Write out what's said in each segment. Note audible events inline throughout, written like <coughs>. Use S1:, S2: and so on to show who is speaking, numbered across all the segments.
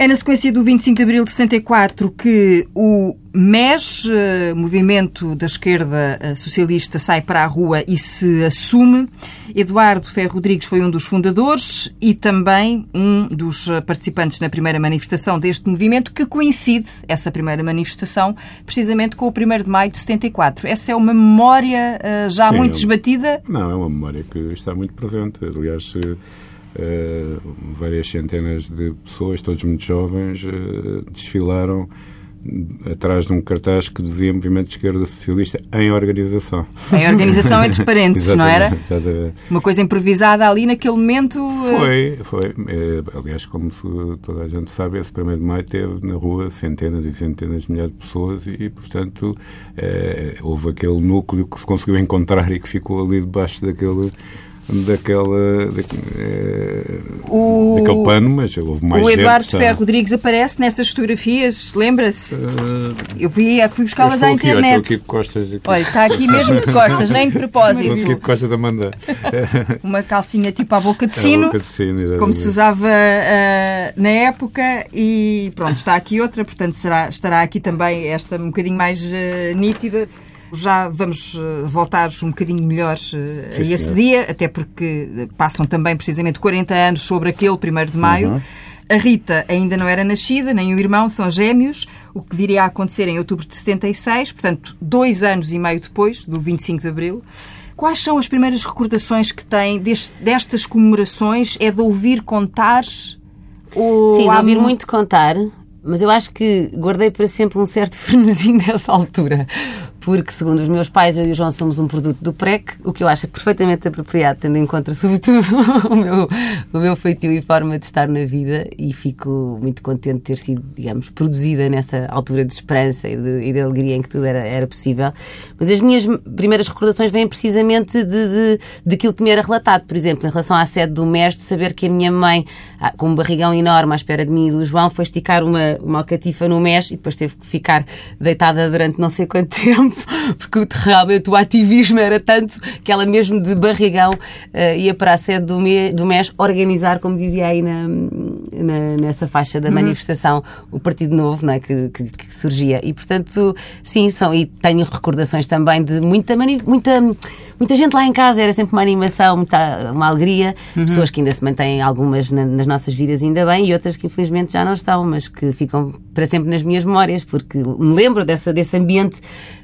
S1: É na sequência do 25 de abril de 74 que o MES, eh, Movimento da Esquerda eh, Socialista, sai para a rua e se assume. Eduardo Ferro Rodrigues foi um dos fundadores e também um dos eh, participantes na primeira manifestação deste movimento, que coincide, essa primeira manifestação, precisamente com o 1 de maio de 74. Essa é uma memória já Sim, muito desbatida?
S2: Não, é uma memória que está muito presente. Aliás, várias centenas de pessoas, todos muito jovens, uh, desfilaram atrás de um cartaz que dizia Movimento de Esquerda Socialista em organização.
S1: Em organização entre <laughs> parênteses, não era? Exatamente. Uma coisa improvisada ali naquele momento?
S2: Foi, foi. aliás, como toda a gente sabe, esse 1 de maio teve na rua centenas e centenas de milhares de pessoas e, e portanto, houve aquele núcleo que se conseguiu encontrar e que ficou ali debaixo daquele daquela, da, é, o, daquele pano, mas houve mais
S1: O Eduardo gente, Ferro Rodrigues aparece nestas fotografias, lembra-se? Uh, eu fui, fui buscá-las à internet.
S2: Aqui, aqui de costas. Aqui.
S1: Olha, está aqui mesmo de costas, nem de <laughs> propósito.
S2: Estou aqui de costas a mandar. <laughs>
S1: Uma calcinha tipo à boca de sino,
S2: boca de sino
S1: como se usava uh, na época, e pronto, está aqui outra, portanto será, estará aqui também esta um bocadinho mais uh, nítida. Já vamos eh, voltar um bocadinho melhor eh, a esse dia, até porque passam também precisamente 40 anos sobre aquele 1 de maio. Uhum. A Rita ainda não era nascida, nem o irmão, são gêmeos, o que viria a acontecer em outubro de 76, portanto, dois anos e meio depois, do 25 de abril. Quais são as primeiras recordações que têm destas comemorações? É de ouvir contar?
S3: Ou Sim, de ouvir muito contar, mas eu acho que guardei para sempre um certo <laughs> frenesim nessa altura porque, segundo os meus pais, eu e o João somos um produto do PREC, o que eu acho perfeitamente apropriado, tendo em conta, <laughs> sobretudo, o meu, o meu feitio e forma de estar na vida, e fico muito contente de ter sido, digamos, produzida nessa altura de esperança e de, e de alegria em que tudo era, era possível. Mas as minhas primeiras recordações vêm precisamente de, de, daquilo que me era relatado, por exemplo, em relação à sede do mestre, saber que a minha mãe, ah, com um barrigão enorme à espera de mim e do João, foi esticar uma, uma alcatifa no MES e depois teve que ficar deitada durante não sei quanto <laughs> tempo <laughs> porque realmente o ativismo era tanto que ela mesmo de barrigão uh, ia para a sede do, Me, do MES organizar, como dizia aí na, na nessa faixa da uhum. manifestação, o Partido Novo não é? que, que, que, surgia. E, portanto, sim, são, e tenho recordações também de muita, muita, muita gente lá em casa, era sempre uma animação, muita, uma alegria, uhum. pessoas que ainda se mantêm algumas na, nas nossas vidas ainda bem e outras que infelizmente já não estão, mas que ficam para sempre nas minhas memórias, porque me lembro dessa, desse ambiente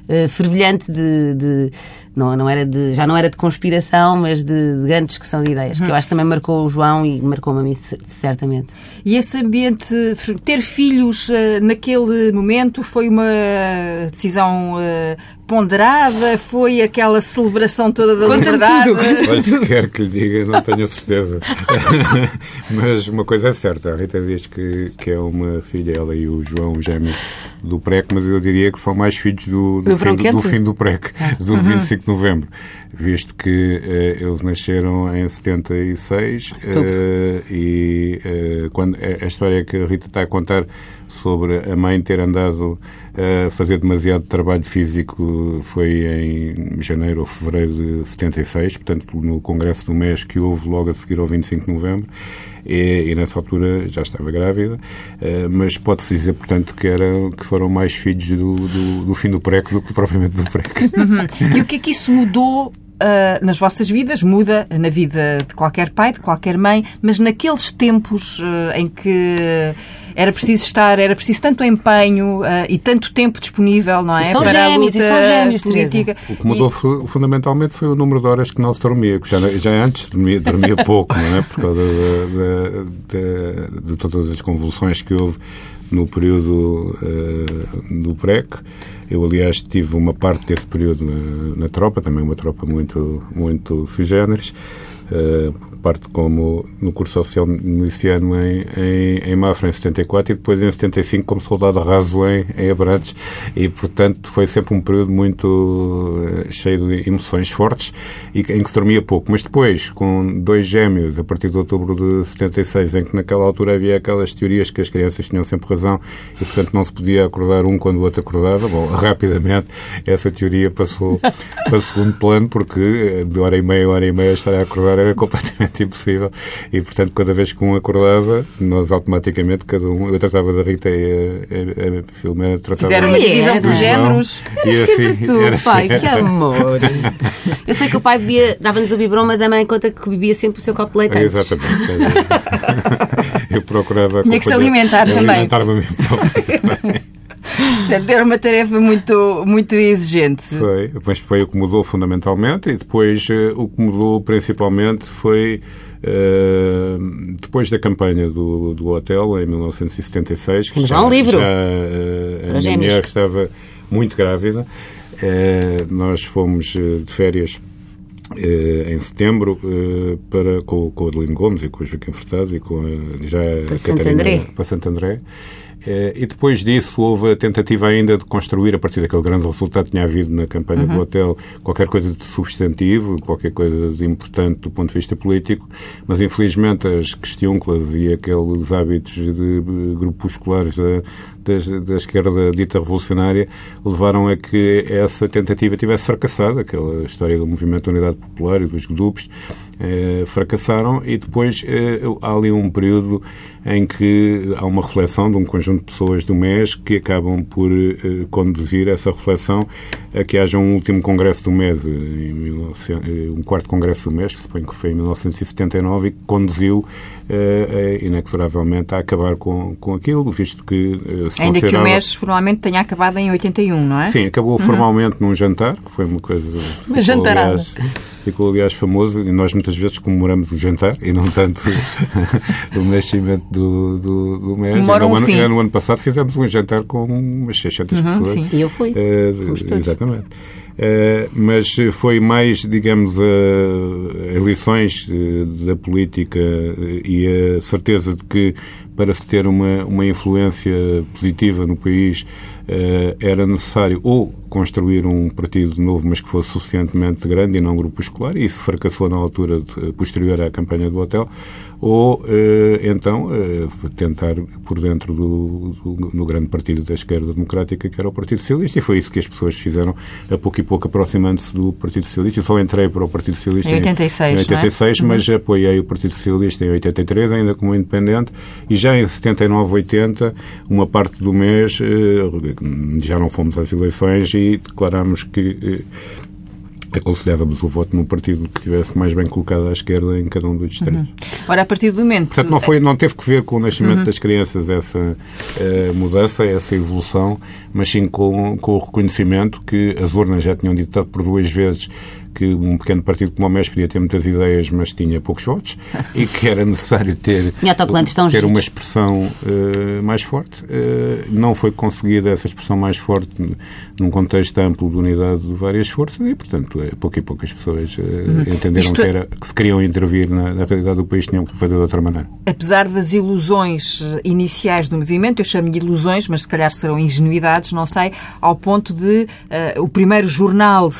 S3: uh, fervilhante de, de, não, não era de, já não era de conspiração, mas de, de grande discussão de ideias, uhum. que eu acho que também marcou o João e marcou-me a mim, certamente.
S1: E esse ambiente, ter filhos uh, naquele momento foi uma decisão uh, ponderada? Foi aquela celebração toda da liberdade?
S2: Olha, se quer que lhe diga, não tenho certeza. <laughs> mas uma coisa é certa, a Rita diz que, que é uma filha, ela e o João, o gêmeo do PREC, mas eu diria que são mais filhos do, do, do, fim, do, do fim, do PREC, do uhum. 25 de novembro, visto que uh, eles nasceram em 76 uh, e uh, quando a história que a Rita está a contar sobre a mãe ter andado a fazer demasiado trabalho físico foi em janeiro ou fevereiro de 76, portanto no congresso do mês que houve logo a seguir ao 25 de novembro e, e nessa altura já estava grávida, uh, mas pode-se dizer, portanto, que, eram, que foram mais filhos do, do, do fim do PREC do que propriamente do PREC.
S1: Uhum. <laughs> E o que é que isso mudou Uh, nas vossas vidas, muda na vida de qualquer pai, de qualquer mãe, mas naqueles tempos uh, em que era preciso estar, era preciso tanto empenho uh, e tanto tempo disponível, não é?
S3: são
S1: para
S3: gêmeos, a luta são gêmeos, política.
S2: O que mudou e... fundamentalmente foi o número de horas que não se dormia, que já, já antes dormia, dormia <laughs> pouco, não é? Por causa de, de, de, de todas as convulsões que houve no período uh, do PREC. Eu, aliás, tive uma parte desse período na, na tropa, também uma tropa muito, muito sui generis. Uh, parte como no curso oficial miliciano em, em, em Mafra, em 74, e depois em 75 como soldado raso em, em Abrantes. E, portanto, foi sempre um período muito uh, cheio de emoções fortes e em que se dormia pouco. Mas depois, com dois gêmeos, a partir de outubro de 76, em que naquela altura havia aquelas teorias que as crianças tinham sempre razão e, portanto, não se podia acordar um quando o outro acordava, bom, <laughs> rapidamente essa teoria passou para segundo plano, porque de hora e meia, hora e meia estar a acordar acordar era completamente <laughs> impossível. E, portanto, cada vez que um acordava, nós automaticamente, cada um, eu tratava da Rita e a, a, a Filomena tratava
S1: Fizeram uma divisão por géneros.
S3: Era sempre tu, era pai, assim. que amor. <laughs> Eu sei que o pai bebia, dava-nos o biberon, mas a mãe conta que bebia sempre o seu copo de leite antes.
S2: Exatamente. <laughs> eu procurava...
S1: Tinha que se alimentar também.
S2: Alimentar-me a mim próprio
S1: era uma tarefa muito, muito exigente.
S2: Foi, mas foi o que mudou fundamentalmente e depois uh, o que mudou principalmente foi uh, depois da campanha do, do hotel em 1976.
S3: Que já um livro. Já,
S2: uh, a minha mulher estava muito grávida. nós fomos de férias em setembro para, com, com o Adelino Gomes e com o Joaquim Furtado e com a, já
S3: para Santo André.
S2: para Santo André eh, e depois disso houve a tentativa ainda de construir, a partir daquele grande resultado que tinha havido na campanha uhum. do hotel, qualquer coisa de substantivo, qualquer coisa de importante do ponto de vista político, mas infelizmente as questiúnculas e aqueles hábitos de grupusculares da, da, da esquerda dita revolucionária levaram a que essa tentativa tivesse fracassado, aquela história do movimento Unidade Popular e dos grupos eh, fracassaram e depois eh, há ali um período em que há uma reflexão de um conjunto de pessoas do MES que acabam por eh, conduzir essa reflexão a que haja um último congresso do MES, 19, eh, um quarto congresso do MES, que suponho que foi em 1979 e que conduziu eh, eh, inexoravelmente a acabar com, com aquilo, visto que
S1: Ainda que o MES formalmente tenha acabado em 81, não é?
S2: Sim, acabou uhum. formalmente num jantar, que foi uma coisa...
S3: Uma jantarada. Aliás,
S2: ficou, aliás, famoso e nós muitas vezes comemoramos o jantar e não tanto <laughs> o nascimento do, do, do mês.
S1: Um no,
S2: ano, no ano passado fizemos um jantar com umas 600 uhum, pessoas.
S3: Sim, e eu fui. Uh,
S2: exatamente. Uh, mas foi mais, digamos, uh, eleições uh, da política e a certeza de que para se ter uma, uma influência positiva no país era necessário ou construir um partido novo, mas que fosse suficientemente grande e não grupo escolar, e isso fracassou na altura de, posterior à campanha do hotel, ou eh, então eh, tentar por dentro do, do, do, grande partido da esquerda democrática, que era o Partido Socialista, e foi isso que as pessoas fizeram, a pouco e pouco aproximando-se do Partido Socialista. Eu só entrei para o Partido Socialista
S1: em 86,
S2: em 86
S1: é?
S2: mas uhum. apoiei o Partido Socialista em 83, ainda como independente, e já em 79, 80, uma parte do mês, eh, já não fomos às eleições e declarámos que aconselhávamos o voto num partido que estivesse mais bem colocado à esquerda em cada um dos distritos. Uhum.
S1: Ora, a partir do momento...
S2: Portanto, não, foi, não teve que ver com o nascimento uhum. das crianças essa uh, mudança, essa evolução, mas sim com, com o reconhecimento que as urnas já tinham ditado por duas vezes que um pequeno partido como o MES podia ter muitas ideias, mas tinha poucos votos, e que era necessário ter, <laughs> ter uma expressão uh, mais forte. Uh, não foi conseguida essa expressão mais forte num contexto amplo de unidade de várias forças e, portanto, é, pouco e poucas pessoas uh, uhum. entenderam Isto... que, era, que se queriam intervir na, na, realidade do país, tinham que fazer de outra maneira.
S1: Apesar das ilusões iniciais do movimento, eu chamo-lhe ilusões, mas se calhar serão ingenuidades, não sei, ao ponto de o primeiro jornal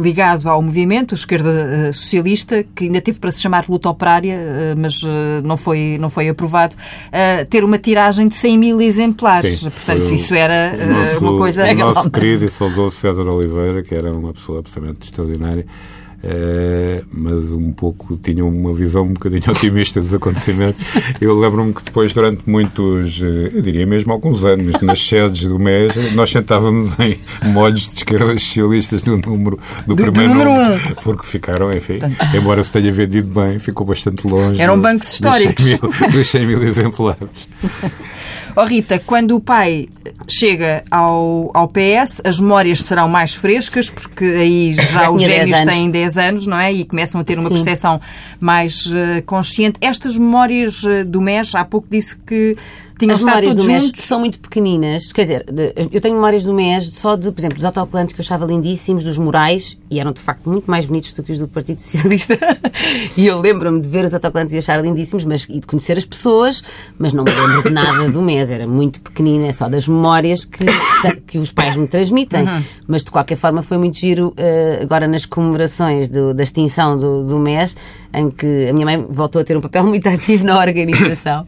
S1: ligado ligado ao movimento, a esquerda uh, socialista, que ainda teve para se chamar Luta Operária, uh, mas uh, não, foi, não foi aprovado, ter uma tiragem de 100 mil exemplares.
S2: Sim,
S1: Portanto, isso era
S2: nosso,
S1: uma coisa...
S2: O nosso querido e saudoso César Oliveira, que era uma pessoa absolutamente extraordinária, Uh, mas um pouco tinham uma visão um bocadinho <laughs> otimista dos acontecimentos. Eu lembro-me que depois, durante muitos, eh, eu diria mesmo alguns anos, nas sedes do MES, nós sentávamos em molhos de esquerdas socialistas do número do, do primeiro
S1: do número
S2: número, um. porque ficaram, enfim, embora se tenha vendido bem, ficou bastante longe.
S1: Eram bancos históricos.
S2: Dos 100 mil, dos 100 mil exemplares.
S1: Oh Rita, quando o pai chega ao, ao PS, as memórias serão mais frescas, porque aí já <laughs> os gênios têm 10 anos, não é? E começam a ter uma Sim. percepção mais uh, consciente. Estas memórias uh, do MES, há pouco disse que tinham
S3: As memórias do
S1: MES
S3: são muito pequeninas. Quer dizer, eu tenho memórias do MES só de, por exemplo, dos autocolantes que eu achava lindíssimos, dos murais, e eram de facto muito mais bonitos do que os do Partido Socialista. <laughs> e eu lembro-me de ver os autocolantes e achar lindíssimos, mas, e de conhecer as pessoas, mas não me lembro de nada do MES. Era muito pequenina, é só das memórias que, <laughs> que os pais me transmitem. Uhum. Mas de qualquer forma foi muito giro uh, agora nas comemorações do, da extinção do, do MES, em que a minha mãe voltou a ter um papel <laughs> muito ativo na organização.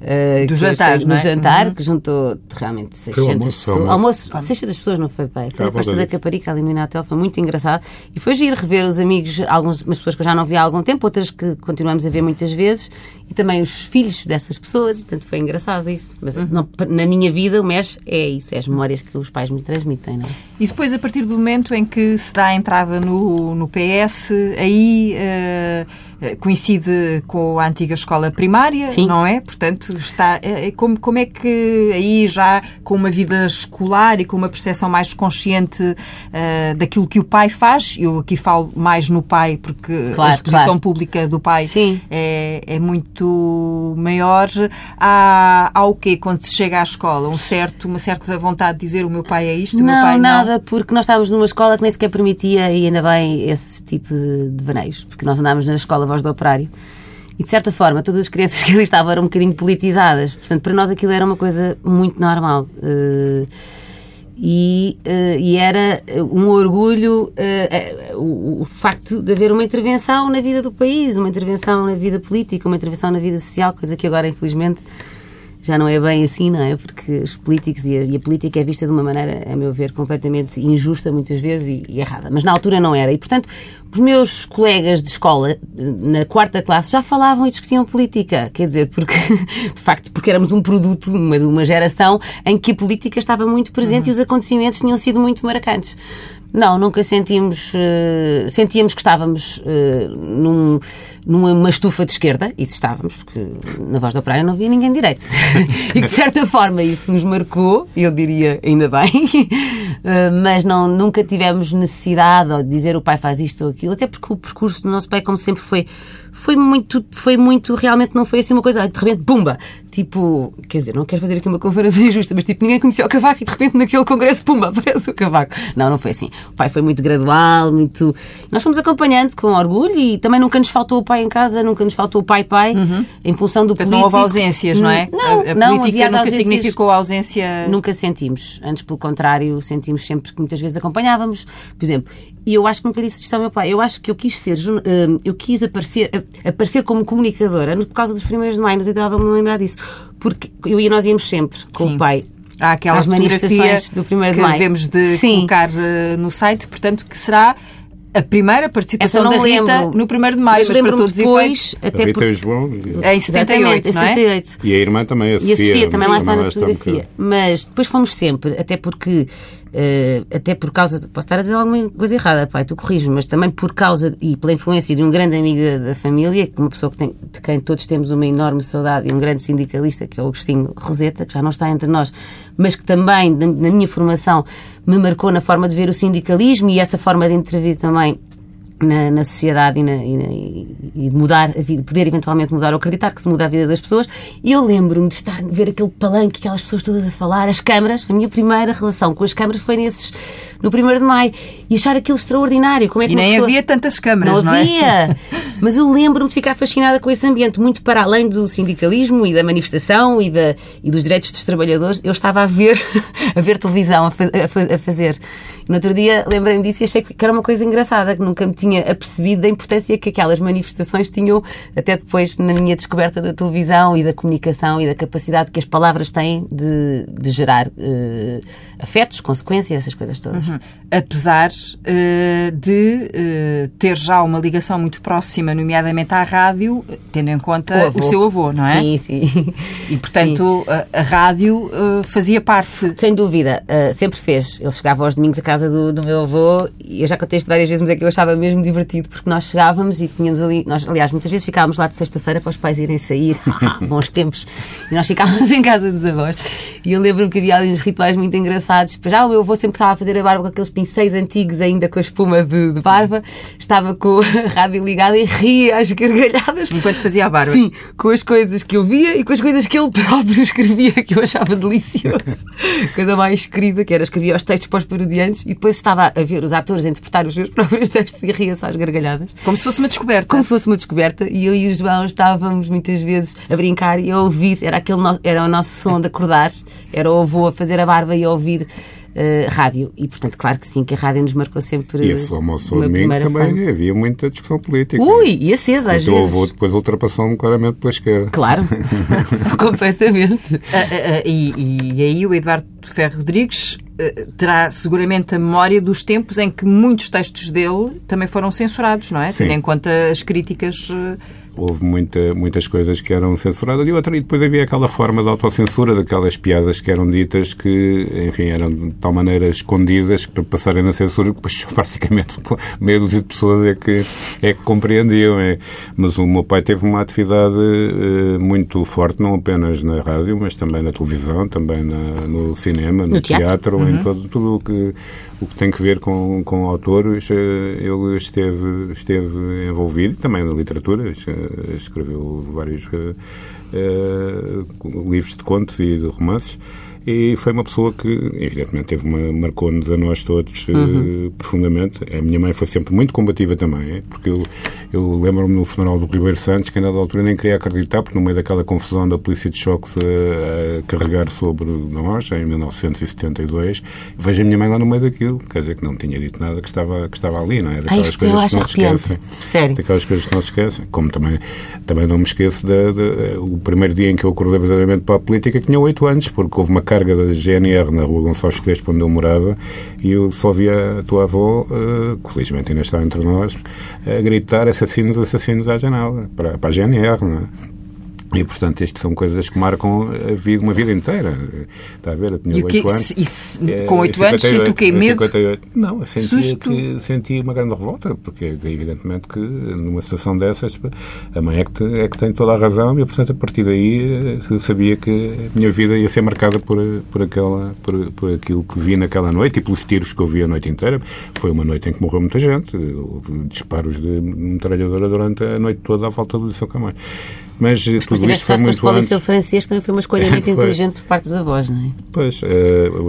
S3: Uh,
S1: do jantar,
S3: do
S1: é?
S3: jantar, uhum. que juntou realmente 600 almoço, pessoas. Almoço, almoço 600 pessoas não foi bem. Foi na Costa da Caparica, ali no Inatel, foi muito engraçado. E foi giro rever os amigos, algumas pessoas que eu já não vi há algum tempo, outras que continuamos a ver muitas vezes, e também os filhos dessas pessoas, e portanto foi engraçado isso. Mas uhum. não, na minha vida, o MES é isso, é as memórias que os pais me transmitem. Não é?
S1: E depois, a partir do momento em que se dá a entrada no, no PS, aí. Uh coincide com a antiga escola primária,
S3: Sim.
S1: não é? Portanto, está eh, como, como é que aí já com uma vida escolar e com uma percepção mais consciente uh, daquilo que o pai faz, eu aqui falo mais no pai porque claro, a exposição claro. pública do pai é, é muito maior. Há, há o quê quando se chega à escola? Um certo, uma certa vontade de dizer o meu pai é isto,
S3: não,
S1: o meu pai
S3: não? nada, porque nós estávamos numa escola que nem sequer permitia e ainda bem esse tipo de, de vaneios, porque nós andávamos na escola voz do operário. E, de certa forma, todas as crianças <laughs> que ali estavam eram um bocadinho politizadas. Portanto, para nós aquilo era uma coisa muito normal. Uh, e, uh, e, era um orgulho uh, o, o, facto de haver uma intervenção na vida do país, uma intervenção na vida política, uma intervenção na vida social, coisa que agora, infelizmente, já não é bem assim, não é? Porque os políticos e a, e a, política é vista de uma maneira, a meu ver, completamente injusta muitas vezes e, e, errada. Mas na altura não era. E, portanto, os meus colegas de escola, na quarta classe, já falavam e discutiam política. Quer dizer, porque, <laughs> de facto, porque éramos um produto de uma, de uma geração em que a política estava muito presente uhum. e os acontecimentos tinham sido muito marcantes. Não, nunca sentimos. Uh, sentíamos que estávamos uh, num, numa estufa de esquerda, isso estávamos, porque na voz da praia não havia ninguém direito. <laughs> e de certa forma isso nos marcou, eu diria ainda bem, uh, <laughs> mas não, nunca tivemos necessidade de dizer o pai faz isto ou aquilo, até porque o percurso do nosso pai, como sempre, foi foi muito, foi muito, realmente não foi assim uma coisa, de repente, pumba! Tipo, quer dizer, não quero fazer aqui uma conferência <laughs> injusta, mas tipo, ninguém conhecia o cavaco e de repente naquele congresso, pumba, <laughs> aparece o cavaco. Não, não foi assim. O pai foi muito gradual, muito. Nós fomos acompanhando com orgulho e também nunca nos faltou o pai em casa, nunca nos faltou o pai-pai, uhum. em função do Portanto, político.
S1: Não houve ausências, não é?
S3: Não,
S1: a, a
S3: não,
S1: política nunca significou ausência.
S3: Nunca sentimos. Antes, pelo contrário, sentimos sempre que muitas vezes acompanhávamos. Por exemplo, e eu acho que nunca disse isto ao meu pai. Eu acho que eu quis ser, hum, eu quis aparecer, aparecer como comunicadora por causa dos primeiros de maio, mas eu estava-me a lembrar disso. Porque eu e nós íamos sempre com Sim. o pai.
S1: Há aquelas manifestações do primeiro de maio. que devemos de Sim. colocar uh, no site, portanto, que será a primeira participação da Rita lembro. no 1 de maio, mas, mas para todos depois,
S2: até a Rita por... João.
S1: Em 78, não é? 78.
S2: E a irmã também, a Sofia.
S3: E a Sofia também lá está na fotografia. Mas depois fomos sempre, até porque Uh, até por causa, posso estar a dizer alguma coisa errada, pai, tu corriges, mas também por causa e pela influência de um grande amigo da, da família, uma pessoa que tem, de quem todos temos uma enorme saudade, e um grande sindicalista, que é o Agostinho Roseta, que já não está entre nós, mas que também, na, na minha formação, me marcou na forma de ver o sindicalismo e essa forma de intervir também na, na, sociedade e, na, e, e, de mudar a vida, poder eventualmente mudar ou acreditar que se muda a vida das pessoas. E eu lembro-me de estar ver aquele palanque, aquelas pessoas todas a falar, as câmaras. A minha primeira relação com as câmaras foi nesses no 1 de Maio e achar aquilo extraordinário. Como é que
S1: e nem
S3: pessoa...
S1: havia tantas câmaras,
S3: não,
S1: não
S3: é? havia. <laughs> Mas eu lembro-me de ficar fascinada com esse ambiente, muito para além do sindicalismo e da manifestação e, da, e dos direitos dos trabalhadores. Eu estava a ver, <laughs> a ver televisão, a, faz, a fazer. No outro dia lembrei-me disso e achei que era uma coisa engraçada, que nunca me tinha apercebido da importância que aquelas manifestações tinham, até depois na minha descoberta da televisão e da comunicação e da capacidade que as palavras têm de, de gerar uh, afetos, consequências, essas coisas todas. Uhum.
S1: Apesar uh, de uh, ter já uma ligação muito próxima, nomeadamente à rádio, tendo em conta o, o seu avô, não é?
S3: Sim, sim.
S1: E, portanto, sim. A, a, rádio fazia parte.
S3: Sem dúvida, sempre fez. Ele chegava aos domingos a casa casa do, do meu avô e eu já contei isto várias vezes, mas é que eu achava mesmo divertido porque nós chegávamos e tínhamos ali, nós, aliás, muitas vezes ficávamos lá de sexta-feira para os pais irem sair, <laughs> bons tempos, e nós ficávamos <laughs> em casa dos avós. E eu lembro que havia ali uns rituais muito engraçados. Já o meu avô sempre estava a fazer a barba com aqueles pincéis antigos, ainda com a espuma de, de barba, estava com <laughs> a rádio ligada e ria às gargalhadas.
S1: Enquanto fazia a barba?
S3: Sim, com as coisas que eu via e com as coisas que ele próprio escrevia, que eu achava delicioso. Coisa mais querida, que era escrevia os textos para os parodiantes e depois estava a ver os atores interpretar os seus <laughs> próprios textos e ria-se às gargalhadas.
S1: Como se fosse uma descoberta.
S3: Como se fosse uma descoberta. E eu e o João estávamos muitas vezes a brincar e a ouvir. Era, aquele no... era o nosso som de acordar. Era o avô a fazer a barba e a ouvir uh, rádio. E, portanto, claro que sim, que a rádio nos marcou sempre.
S2: E esse almoço domingo também fã. havia muita discussão política.
S3: Ui, e acesa às
S2: então,
S3: vezes.
S2: O avô depois ultrapassou-me claramente pela esquerda.
S3: Claro, <laughs> completamente. Uh,
S1: uh, e, e aí o Eduardo Ferro Rodrigues terá seguramente a memória dos tempos em que muitos textos dele também foram censurados, não é? Sim. Tendo em conta as críticas
S2: houve muita, muitas coisas que eram censuradas e, outra, e depois havia aquela forma de autocensura daquelas piadas que eram ditas que, enfim, eram de tal maneira escondidas para passarem na censura que depois <laughs> praticamente meia dúzia de pessoas é que, é que compreendiam. É. Mas o meu pai teve uma atividade uh, muito forte, não apenas na rádio, mas também na televisão, também na, no cinema, no, no teatro, teatro uhum. em todo, tudo o que o que tem que ver com, com autores, ele esteve, esteve envolvido, também na literatura, escreveu vários uh, livros de contos e de romances e foi uma pessoa que, evidentemente, teve uma, marcou-nos a nós todos uhum. uh, profundamente. A minha mãe foi sempre muito combativa também, porque eu, eu lembro-me no funeral do Ribeiro Santos que, a dada altura, nem queria acreditar, porque no meio daquela confusão da polícia de choques a, a carregar sobre nós, em 1972, vejo a minha mãe lá no meio daquilo, quer dizer, que não tinha dito nada, que estava, que estava ali, não é?
S3: Daquelas ah, coisas que não se esquecem. Sério?
S2: Daquelas coisas que não se esquecem. Como também, também não me esqueço do primeiro dia em que eu acordei verdadeiramente para a política, que tinha oito anos, porque houve uma carga da GNR na rua Gonçalves Crespo, onde eu morava, e eu só via a tua avó, uh, que felizmente ainda está entre nós, a gritar assassinos, assassinos à janela, para, para a GNR, não é? E, portanto, isto são coisas que marcam a vida, uma vida inteira. Está a ver? Eu tinha oito anos.
S1: E se, com oito anos, sinto que medo? 58,
S2: não, eu sentia, que, sentia uma grande revolta, porque evidentemente que numa situação dessas a mãe é que, é que tem toda a razão e, portanto, a partir daí eu sabia que a minha vida ia ser marcada por, por, aquela, por, por aquilo que vi naquela noite e pelos tiros que eu vi a noite inteira. Foi uma noite em que morreu muita gente. Houve disparos de metralhadora durante a noite toda à volta do Liceu Camões. Mas,
S3: Mas tudo isto foi muito para o francês também foi uma escolha <laughs> muito inteligente por parte dos avós, não é?
S2: Pois, uh,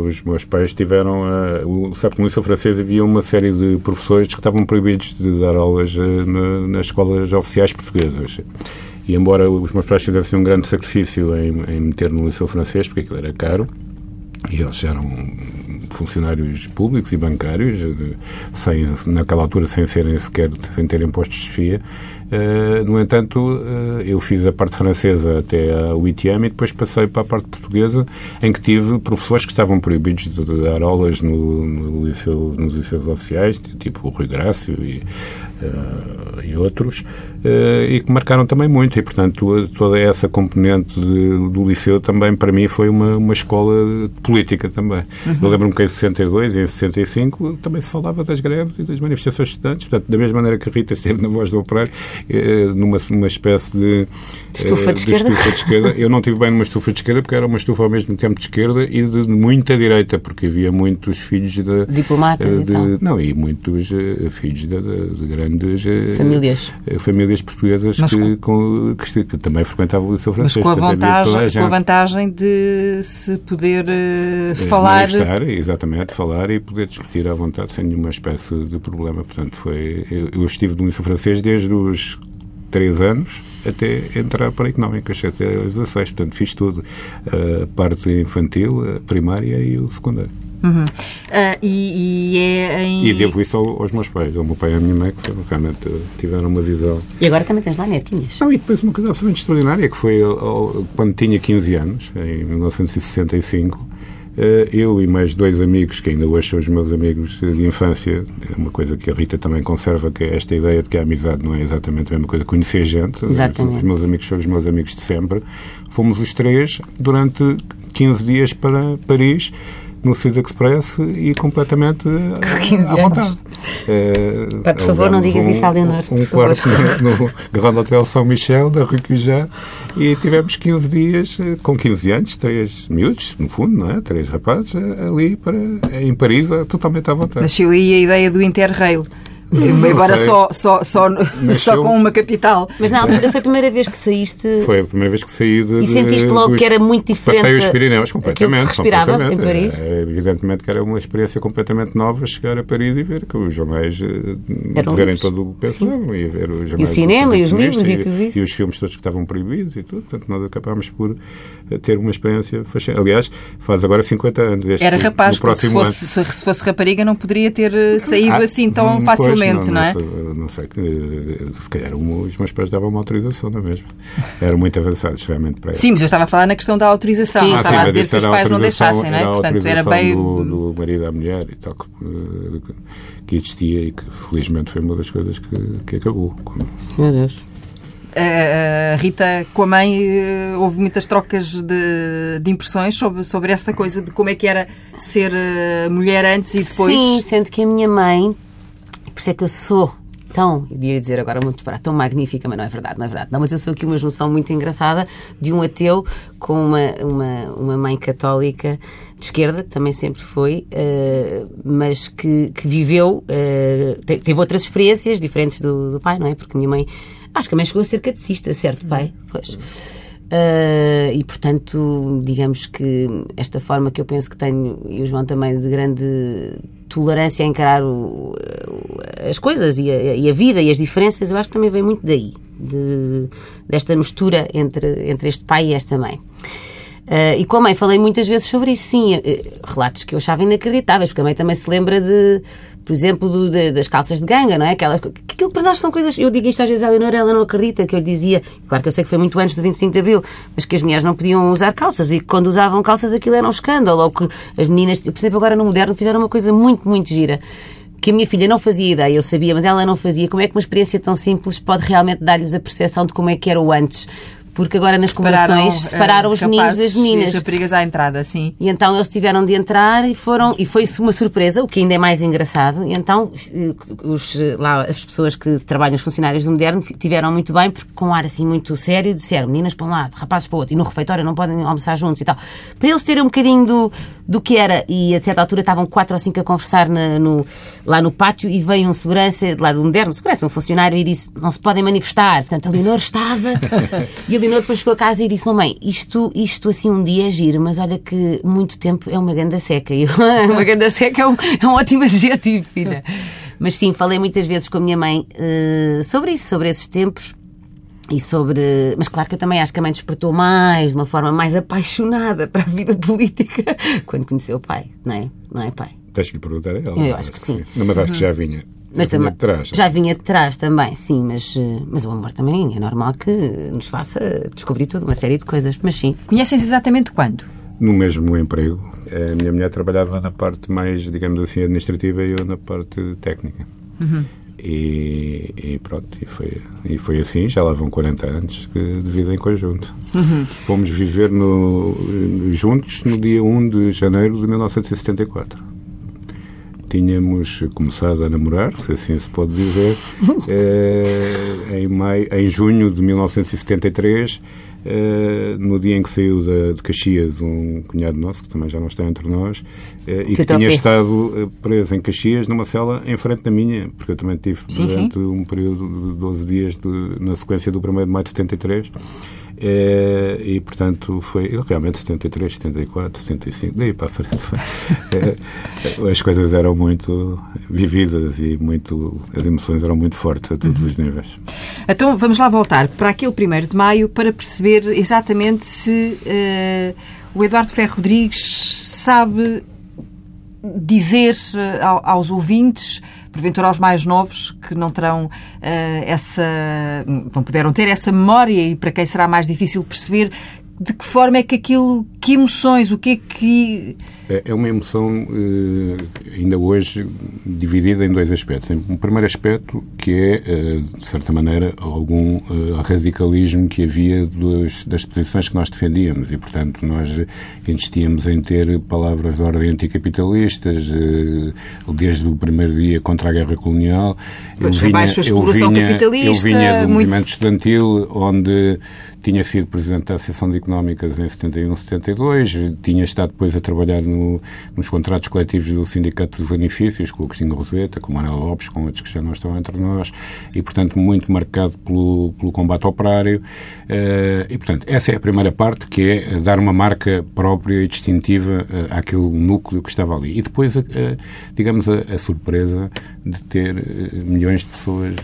S2: os meus pais tiveram... Uh, sabe que no Liceu francês havia uma série de professores que estavam proibidos de dar aulas uh, na, nas escolas oficiais portuguesas. E embora os meus pais fizessem um grande sacrifício em, em meter no Liceu francês, porque aquilo era caro, e eles eram funcionários públicos e bancários, sem, naquela altura sem serem sequer, sem terem postos de chefia, Uh, no entanto, uh, eu fiz a parte francesa até a UITM e depois passei para a parte portuguesa, em que tive professores que estavam proibidos de dar aulas no, no liceu, nos liceus oficiais, tipo o Rui Grácio e, uh, e outros, e que marcaram também muito. E, portanto, toda essa componente de, do liceu também, para mim, foi uma, uma escola política também. Uhum. Eu lembro-me que em 62 e em 65 também se falava das greves e das manifestações estudantes. Portanto, da mesma maneira que a Rita esteve na voz do operário, eh, numa, numa espécie de
S3: estufa de,
S2: eh, de
S3: esquerda.
S2: estufa de esquerda. Eu não tive bem numa estufa de esquerda porque era uma estufa ao mesmo tempo de esquerda e de muita direita, porque havia muitos filhos de
S3: diplomatas
S2: eh,
S3: de, e
S2: Não, e muitos filhos de, de, de grandes
S3: famílias,
S2: famílias portuguesas que, com, que, que, também frequentavam o liceu francês.
S1: Mas com a, vantagem, com a vantagem de se poder uh, falar...
S2: Estar, exatamente, falar e poder discutir à vontade sem nenhuma espécie de problema. Portanto, foi... Eu, eu estive no liceu francês desde os três anos até entrar para a económicas, até aos 16. Portanto, fiz tudo. A parte infantil, a primária e o secundário.
S1: Uhum. Uh, e, e, é em...
S2: E devo isso aos meus pais, ao meu pai e à minha mãe, que realmente tiveram uma visão.
S3: E agora também tens lá netinhas.
S2: Não, e depois uma coisa absolutamente extraordinária, que foi quando tinha 15 anos, em 1965, eh, eu e mais dois amigos, que ainda hoje são os meus amigos de infância, é uma coisa que a Rita também conserva, que é esta ideia de que a amizade não é exatamente a mesma coisa conhecer gente.
S3: Exatamente.
S2: Os meus amigos são os meus amigos de sempre. Fomos os três durante 15 dias para Paris no Cis Express e completamente
S3: à vontade. Uh, por favor, não digas
S2: um,
S3: isso à Leonor.
S2: Um quarto no, no Grand Hotel São Michel, da Rue Cujan, e tivemos 15 dias, eh, com 15 anos, três miúdos, no fundo, não é? Três rapazes, eh, ali para, em Paris, totalmente à vontade.
S1: Nasceu aí a ideia do Interrail. Embora só, só, só, só com uma capital.
S3: Mas na altura foi a primeira vez que saíste.
S2: Foi a primeira vez que saí de.
S3: E sentiste logo dos, que era muito diferente.
S2: Passei os Pirineus completamente.
S3: Que se respirava
S2: completamente.
S3: em Paris.
S2: É, evidentemente que era uma experiência completamente nova chegar a Paris e ver que os jornais eh, dizerem todo o pensavam e ver os jornais.
S3: E o cinema e os livros e, e, tudo isso.
S2: E os filmes todos que estavam proibidos e tudo. Portanto, nós acabámos por ter uma experiência fascinante. Aliás, faz agora 50 anos.
S1: Este, Era rapaz, no próximo se fosse, ano. se fosse rapariga não poderia ter eh, saído ah, assim tão facilmente,
S2: não,
S1: não, é?
S2: Não, não sei, se calhar os meus pais davam uma autorização, não é mesmo? Eram muito avançados, realmente, para
S1: Sim, mas eu estava a falar na questão da autorização, sim, estava sim, a dizer que os pais não deixassem, não é?
S2: Portanto, era bem... Do, do marido à mulher e tal, que, que existia e que felizmente foi uma das coisas que, que acabou.
S3: Meu Deus
S1: a Rita com a mãe eh, houve muitas trocas de, de, impressões sobre, sobre essa coisa de como é que era ser eh, mulher antes e depois.
S3: Sim, sendo que a minha mãe, por isso é que eu sou tão, ia dizer agora muito para tão magnífica, mas não é verdade, não é verdade. Não, mas eu sou aqui uma junção muito engraçada de um ateu com uma, uma, uma mãe católica de esquerda, que também sempre foi, uh, mas que, que viveu, uh, teve outras experiências diferentes do, do pai, não é? Porque minha mãe Acho que também chegou a ser catequista, certo, pai? Pois. Uh, e portanto, digamos que esta forma que eu penso que tenho, e o João também, de grande tolerância a encarar o, as coisas e a, e a, vida e as diferenças, eu acho que também vem muito daí, de, desta mistura entre, entre este pai e esta mãe. Uh, e com a mãe falei muitas vezes sobre isso, sim, uh, relatos que eu achava inacreditáveis, porque a mãe também se lembra de, por exemplo, do, de, das calças de ganga, não é? Aquela, que aquilo para nós são coisas. Eu digo isto às vezes à Leonor, ela não acredita, que eu lhe dizia, claro que eu sei que foi muito antes do 25 de Abril, mas que as mulheres não podiam usar calças e que quando usavam calças aquilo era um escândalo, ou que as meninas, por exemplo, agora no moderno fizeram uma coisa muito, muito gira que a minha filha não fazia ideia, eu sabia, mas ela não fazia. Como é que uma experiência tão simples pode realmente dar-lhes a percepção de como é que era o antes? Porque agora nas separaram, separaram uh, os meninos das meninas.
S1: as raparigas à entrada, sim.
S3: E então eles tiveram de entrar e foram, e foi uma surpresa, o que ainda é mais engraçado. E então eh, os, lá, as pessoas que trabalham, os funcionários do Moderno, tiveram muito bem, porque com um ar assim muito sério, disseram meninas para um lado, rapazes para o outro, e no refeitório não podem almoçar juntos e tal. Para eles terem um bocadinho do, do que era, e a certa altura estavam quatro ou cinco a conversar na, no, lá no pátio e veio um segurança lá do Moderno, segurança, um funcionário, e disse: não se podem manifestar. Portanto, a Leonor estava, <laughs> e a Leonor depois chegou a casa e disse: Mamãe, isto, isto assim um dia é giro, mas olha que muito tempo é uma ganda seca. <laughs> E uma ganda seca é um, é um ótimo adjetivo, filha. Mas sim, falei muitas vezes com a minha mãe uh, sobre isso, sobre esses tempos. E sobre. Mas claro que eu também acho que a mãe despertou mais, de uma forma mais apaixonada para a vida política <laughs> quando conheceu o pai, não é? Não é, pai?
S2: Tens que lhe perguntar a ela.
S3: Eu acho que sim.
S2: Não, mas acho que já vinha.
S3: Mas já vinha de trás. Já vinha de trás também, sim, mas, eh, mas o amor também é normal que nos faça descobrir toda uma série de coisas, mas sim.
S1: Conhecem-se exatamente quando?
S2: No mesmo emprego. A minha mulher trabalhava na parte mais, digamos assim, administrativa e eu na parte técnica. Uhum. E, e, pronto, e foi, e foi assim, já lá vão 40 anos de vida em conjunto. Uhum. Fomos viver no, juntos no dia 1 de janeiro de 1974 tínhamos começado a namorar, se assim se pode dizer, <laughs> eh, em, maio, em junho de 1973, eh, no dia em que saiu de, de Caxias um cunhado nosso, que também já não está entre nós, eh, e que tinha estado preso em Caxias numa cela em frente da minha, porque eu também tive sim, durante sim. um período de 12 dias de, na sequência do 1 de maio de 73. É, e, portanto, foi realmente 73, 74, 75, daí para a frente. <laughs> É, as coisas eram muito vividas e muito, as emoções eram muito fortes a todos uhum. os níveis.
S1: Então, vamos lá voltar para aquele 1 de maio para perceber exatamente se uh, o Eduardo Ferro Rodrigues sabe dizer uh, aos ouvintes porventura aos mais novos que não terão uh, essa, não puderam ter essa memória e para quem será mais difícil perceber de que forma é que aquilo, que emoções, o que é que
S2: é, é uma emoção, eh, ainda hoje, dividida em dois aspectos. Um primeiro aspecto, que é, eh, de certa maneira, algum eh, radicalismo que havia dos, das posições que nós defendíamos. E, portanto, nós insistíamos em ter palavras de ordem anticapitalistas, desde o primeiro dia contra a guerra colonial.
S1: Eu vinha, eu vinha,
S2: eu vinha do movimento estudantil, onde tinha sido Presidente da Associação de Económicas em 71, 72, tinha estado depois a trabalhar no, nos contratos coletivos do Sindicato dos Benefícios, com o Agostinho Roseta, com o Manuel Lopes, com outros que já não estão entre nós, e, portanto, muito marcado pelo, pelo combate operário. Uh, e, portanto, essa é a primeira parte, que é dar uma marca própria e distintiva uh, àquele núcleo que estava ali. E depois, uh, digamos, a, a, surpresa de ter milhões de pessoas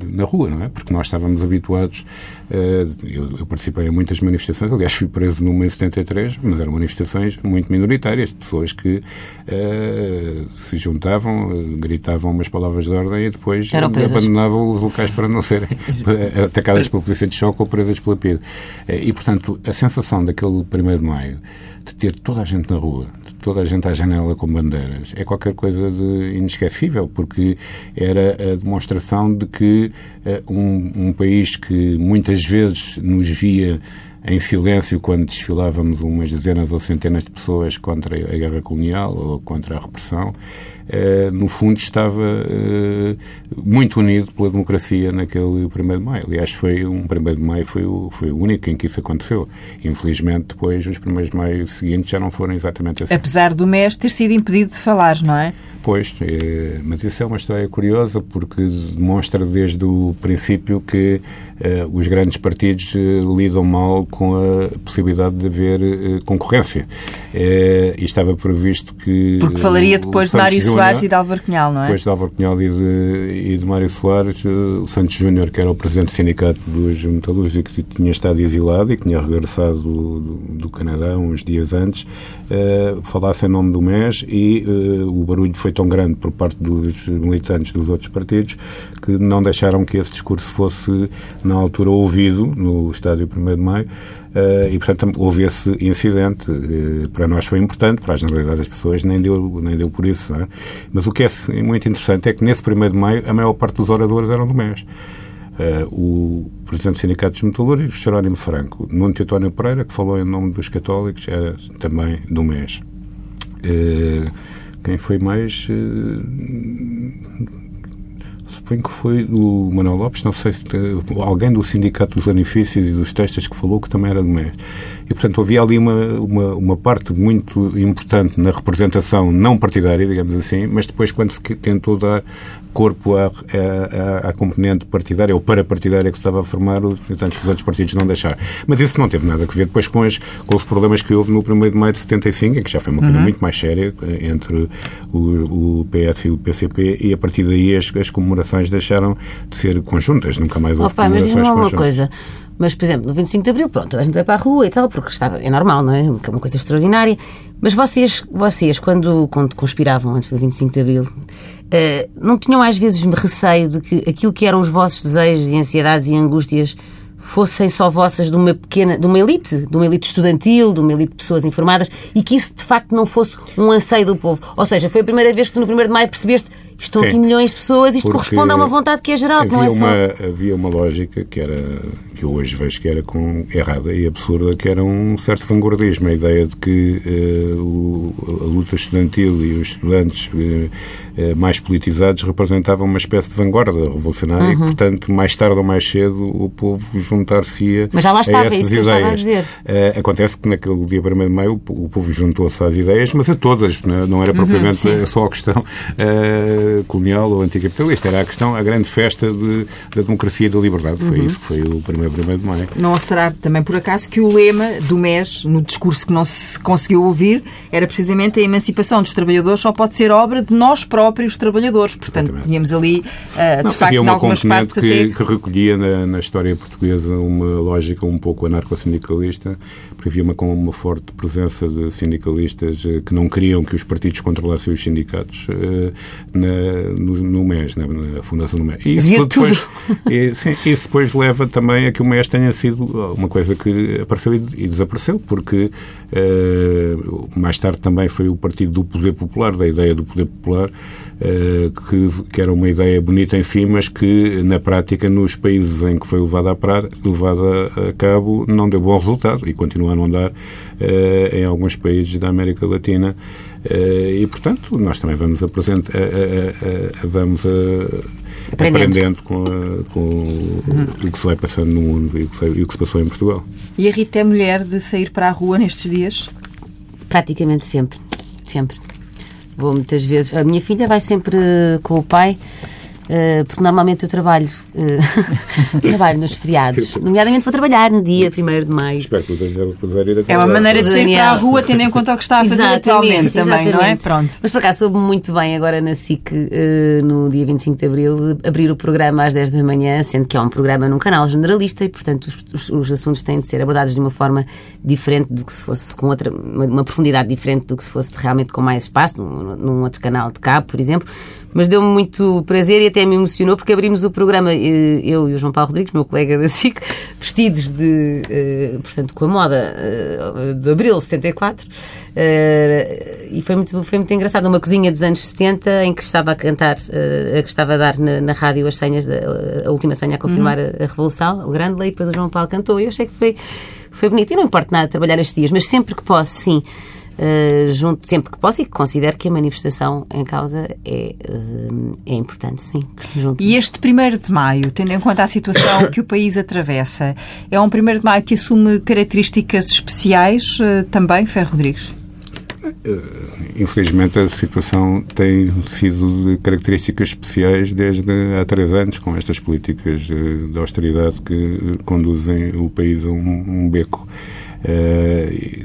S2: na rua, não é? Porque nós estávamos habituados eu, eu, participei em muitas manifestações, aliás, fui preso numa em 73, mas eram manifestações muito minoritárias, de pessoas que uh, se juntavam, gritavam umas palavras de ordem e depois abandonavam os locais para não serem <laughs> <laughs> atacadas pela polícia de choque ou presas pela PIDE. E, portanto, a sensação daquele 1 de maio de ter toda a gente na rua, toda a gente à janela com bandeiras, é qualquer coisa de inesquecível, porque era a demonstração de que uh, um, um país que muitas vezes nos via em silêncio quando desfilávamos umas dezenas ou centenas de pessoas contra a guerra colonial ou contra a repressão, eh, no fundo estava eh, muito unido pela democracia naquele 1 de maio. Aliás, foi um 1 de maio foi o, foi o único em que isso aconteceu. Infelizmente, depois, os 1 de maio seguintes já não foram exatamente assim.
S1: Apesar do MES ter sido impedido de falar, não é?
S2: Pois, é, mas isso é uma história curiosa porque demonstra desde o princípio que eh, os grandes partidos eh, lidam mal com a possibilidade de haver eh, concorrência. e estava previsto que.
S1: Porque falaria depois de Mário Soares e de Álvaro Cunhal, não é?
S2: Depois de Álvaro Cunhal e de, e de Mário Soares, o Santos Júnior, que era o presidente do Sindicato dos Metalúrgicos que tinha estado exilado e que tinha regressado do, do, Canadá uns dias antes, falasse em nome do MES e o barulho foi tão grande por parte dos militantes dos outros partidos que não deixaram que esse discurso fosse, na altura, ouvido no estádio 1 de Maio. Uh, e, portanto, houve esse incidente. Uh, para nós foi importante, para a generalidade das pessoas nem deu, nem deu por isso. É? Mas o que é muito interessante é que nesse 1 de Maio a maior parte dos oradores eram do MES. Uh, o Presidente do Sindicato dos Metalúrgicos, Jerónimo Franco, Nuno Teotónio Pereira, que falou em nome dos católicos, era também do MES. Quem foi mais. Uh, suponho que foi o Manuel Lopes, não sei se alguém do Sindicato dos Anifícios e dos Textas que falou que também era do MES. E, portanto, havia ali uma, uma, uma, parte muito importante na representação não partidária, digamos assim, mas depois, quando se tentou dar corpo à, à, à componente partidária ou parapartidária que se estava a formar, os outros partidos não deixaram. Mas isso não teve nada a ver depois com, as, com os problemas que houve no 1 de maio de 75, em que já foi uma coisa uhum. muito mais séria eh, entre o, o, PS e o PCP, e a partir daí as, as comemorações deixaram de ser conjuntas, nunca mais houve
S3: oh, pai, mas conjuntas. Uma coisa. Mas, por exemplo, no 25 de Abril, pronto, a gente vai para a rua e tal, porque estava, é normal, não é? É uma coisa extraordinária. Mas vocês, vocês quando, quando conspiravam antes do 25 de Abril, uh, não tinham às vezes receio de que aquilo que eram os vossos desejos e ansiedades e angústias fossem só vossas de uma pequena, de uma elite, de uma elite estudantil, de uma elite de pessoas informadas e que isso de facto não fosse um anseio do povo. Ou seja, foi a primeira vez que tu no 1 de maio percebeste estão Sim, aqui milhões de pessoas, isto corresponde a uma vontade que é geral, não é só...
S2: Uma, havia uma lógica que era, que eu hoje vejo que era com, errada e absurda, que era um certo vanguardismo, a ideia de que uh, o, a luta estudantil e os estudantes uh, uh, mais politizados representavam uma espécie de vanguarda revolucionária uhum. e que, portanto, mais tarde ou mais cedo o povo juntar-se-ia
S3: Mas já lá estava,
S2: a essas
S3: isso ideias. a dizer.
S2: acontece que naquele dia 1 de maio o, o povo juntou-se às ideias, mas a todas, não era uhum, propriamente uhum, só a questão colonial ou anticapitalista. Era a questão, a grande festa de, da democracia e da liberdade. Foi uhum. isso que foi o primeiro primeiro de maio.
S1: Não será também por acaso que o lema do MES, no discurso que não se conseguiu ouvir, era precisamente a emancipação dos trabalhadores só pode ser obra de nós próprios trabalhadores. Portanto, Exatamente. tínhamos ali, uh, de não, facto, em algumas partes
S2: que,
S1: até...
S2: que recolhia na, na, história portuguesa uma lógica um pouco anarco-sindicalista, porque havia uma, uma forte presença de sindicalistas uh, que não queriam que os partidos controlassem os sindicatos uh, na, no, no MES, na, na fundação do MES.
S1: E isso depois, <laughs>
S2: e, sim, isso depois leva também a que o MES tenha sido uma coisa que apareceu e desapareceu, porque uh, mais tarde também foi o partido do poder popular, da ideia do poder popular, que, que, era uma ideia bonita em si, mas que na prática, nos países em que foi levada a, pra, levada a cabo, não deu bom resultado e continua a não dar uh, em alguns países da América Latina. e, portanto, nós também vamos apresentar, vamos a aprendendo, aprendendo com, a, com uhum. o que se vai passando no mundo e o, que se, e o que se passou em Portugal.
S1: E a Rita é mulher de sair para a rua nestes dias?
S3: Praticamente sempre. Sempre. Vou muitas vezes. A minha filha vai sempre com o pai. Uh, porque normalmente eu trabalho, uh, <laughs> trabalho nos feriados. <laughs> Nomeadamente vou trabalhar no dia 1 de maio.
S2: Espero que o Daniel puder ir
S1: É uma maneira de sair para a rua, tendo em conta o que está a fazer exatamente, atualmente também, não é? Pronto.
S3: Mas por acaso soube muito bem agora na SIC, uh, no dia 25 de Abril, abrir o programa às 10 da manhã, sendo que é um programa num canal generalista e, portanto, os, os, os assuntos têm de ser abordados de uma forma diferente do que se fosse com outra, uma, uma profundidade diferente do que se fosse realmente com mais espaço, num, num outro canal de cabo, por exemplo mas deu-me muito prazer e até me emocionou porque abrimos o programa, eh, eu e o João Paulo Rodrigues, meu colega da SIC, vestidos de, eh, portanto, com a moda eh, de abril de 74. E foi muito, foi muito engraçado. Uma cozinha dos anos 70 em que estava a cantar, que estava a dar na, na rádio as senhas, da, a última senha a confirmar uhum. a, a, Revolução, o grande lei, depois o João Paulo cantou e eu achei que foi, foi bonito. E não importa nada trabalhar estes dias, mas sempre que posso, sim. Uh, junto sempre que posso e que considero que a manifestação em causa é, uh, é importante, sim.
S1: Junto. E este 1 de maio, tendo em conta a situação <coughs> que o país atravessa, é um 1 de maio que assume características especiais uh, também, Ferro Rodrigues?
S2: Infelizmente a situação tem sido de características especiais desde há três anos, com estas políticas de austeridade que conduzem o país a um, um beco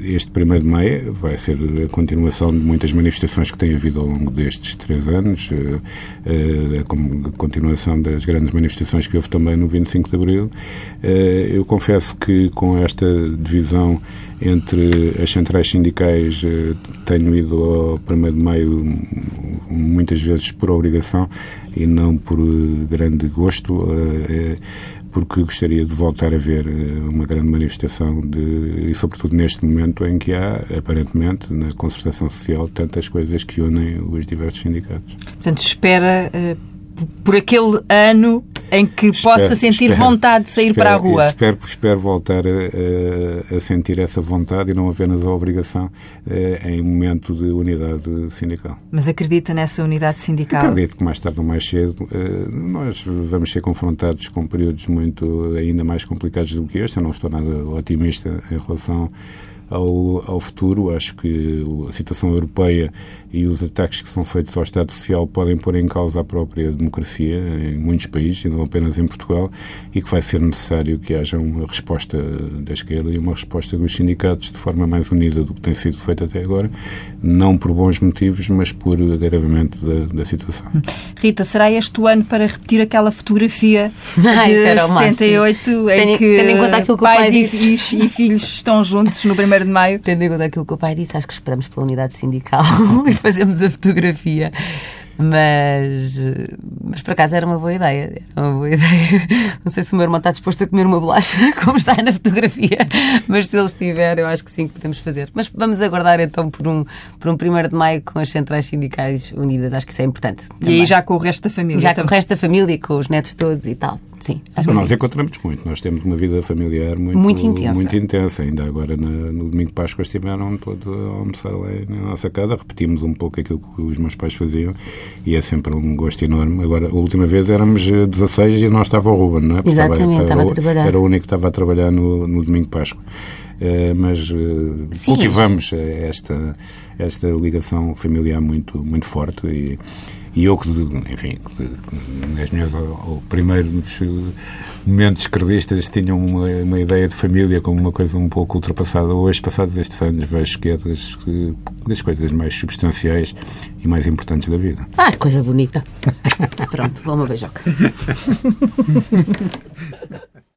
S2: este 1 de maio vai ser a continuação de muitas manifestações que tem havido ao longo destes três anos, eh, eh, como continuação das grandes manifestações que houve também no 25 de Abril. Eu confesso que com esta divisão entre as centrais sindicais tenho ido ao 1 de maio muitas vezes por obrigação e não por grande gosto porque gostaria de voltar a ver eh, uma grande manifestação de, e sobretudo neste momento em que há, aparentemente, na concertação social, tantas coisas que unem os diversos sindicatos.
S1: Portanto, espera uh por aquele ano em que espero, possa sentir espero, vontade de sair
S2: espero,
S1: para a rua.
S2: Espero, espero voltar a, a, sentir essa vontade e não apenas a obrigação eh, em momento de unidade sindical.
S1: Mas acredita nessa unidade sindical?
S2: Acredito que mais tarde ou mais cedo eh, nós vamos ser confrontados com períodos muito ainda mais complicados do que este. Eu não estou nada otimista em relação ao, ao futuro. Acho que a situação europeia e os ataques que são feitos ao Estado Social podem pôr em causa a própria democracia em muitos países, e não apenas em Portugal, e que vai ser necessário que haja uma resposta da esquerda e uma resposta dos sindicatos de forma mais unida do que tem sido feito até agora, não por bons motivos, mas por agravamento da, da situação.
S1: Rita, será este o ano para repetir aquela fotografia <laughs> de 78 em que tendo em conta aquilo que pais e, filhos, e filhos estão juntos no 1 de maio?
S3: Tendo em conta aquilo que o pai disse, acho que esperamos pela unidade sindical <laughs> fazemos a fotografia. Mas, mas por acaso era uma boa ideia. Era uma boa <laughs> ideia. Não sei se o meu irmão está disposto a comer uma bolacha, <laughs> como está na fotografia, mas se ele estiver, eu acho que sim que podemos fazer. Mas vamos aguardar então por um, por um 1 de maio com as centrais sindicais unidas. Acho que isso é importante.
S1: Também. E aí já com o resto da família.
S3: Já também. com o resto da família, com os netos todos e tal. Sim,
S2: acho nós encontramos muito. Nós temos uma vida familiar muito, muito intensa. Muito intensa. Ainda agora, na, no domingo de Páscoa, estiveram todos a almoçar lá na nossa casa. Repetimos um pouco aquilo que os meus pais faziam e é sempre um gosto enorme. Agora, a última vez éramos 16 e não estava o Ruben, não é?
S3: Porque Exatamente, estava, estava, a trabalhar.
S2: Era o único que estava a trabalhar no, no domingo de Páscoa. Uh, mas uh, cultivamos esta, esta ligação familiar muito, muito forte e e eu, que, enfim, nas minhas primeiros momentos esquerdistas tinha uma, uma ideia de família como uma coisa um pouco ultrapassada. Hoje, passados estes anos, vejo que é das, das coisas mais substanciais e mais importantes da vida.
S3: Ah, coisa bonita. <laughs> Pronto, vou uma beijoca. <laughs>